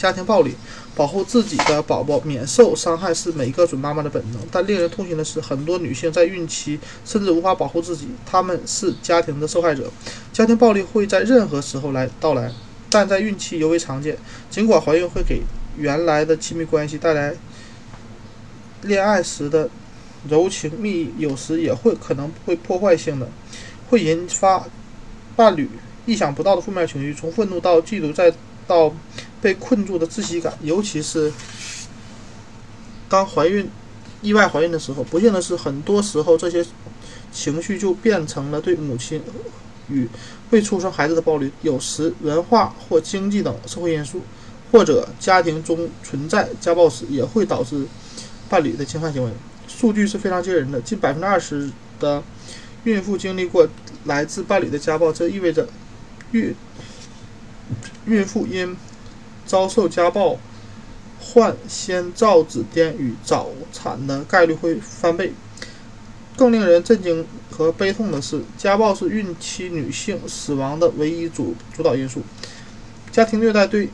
家庭暴力，保护自己的宝宝免受伤害是每一个准妈妈的本能。但令人痛心的是，很多女性在孕期甚至无法保护自己，她们是家庭的受害者。家庭暴力会在任何时候来到来，但在孕期尤为常见。尽管怀孕会给原来的亲密关系带来恋爱时的柔情蜜意，有时也会可能会破坏性的，会引发伴侣意想不到的负面情绪，从愤怒到嫉妒，再到被困住的窒息感。尤其是当怀孕、意外怀孕的时候，不幸的是，很多时候这些情绪就变成了对母亲与未出生孩子的暴力。有时，文化或经济等社会因素，或者家庭中存在家暴史，也会导致伴侣的侵犯行为。数据是非常惊人的，近百分之二十的孕妇经历过来自伴侣的家暴，这意味着孕孕妇因遭受家暴患先兆子癫与早产的概率会翻倍。更令人震惊和悲痛的是，家暴是孕期女性死亡的唯一主主导因素。家庭虐待对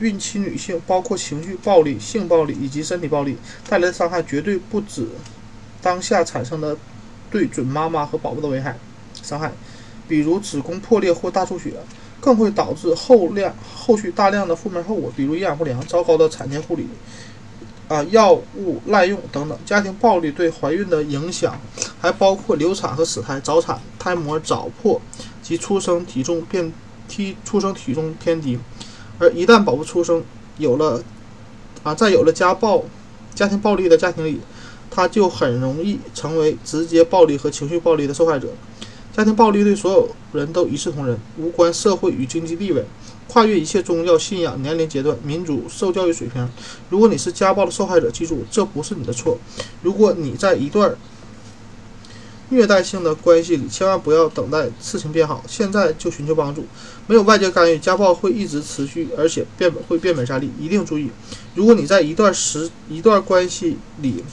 孕期女性，包括情绪暴力、性暴力以及身体暴力带来的伤害，绝对不止当下产生的对准妈妈和宝宝的危害伤害，比如子宫破裂或大出血，更会导致后量后续大量的负面后果，比如营养不良、糟糕的产前护理、啊药物滥用等等。家庭暴力对怀孕的影响还包括流产和死胎、早产、胎膜早破及出生体重变低出生体重偏低。而一旦宝宝出生，有了啊，在有了家暴、家庭暴力的家庭里，他就很容易成为直接暴力和情绪暴力的受害者。家庭暴力对所有人都一视同仁，无关社会与经济地位，跨越一切宗教信仰、年龄阶段、民族、受教育水平。如果你是家暴的受害者，记住，这不是你的错。如果你在一段虐待性的关系里，千万不要等待事情变好，现在就寻求帮助。没有外界干预，家暴会一直持续，而且变本会变本加厉。一定注意，如果你在一段时一段关系里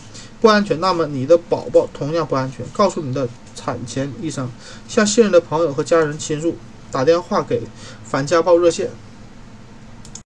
不安全，那么你的宝宝同样不安全。告诉你的产前医生，向信任的朋友和家人倾诉，打电话给反家暴热线。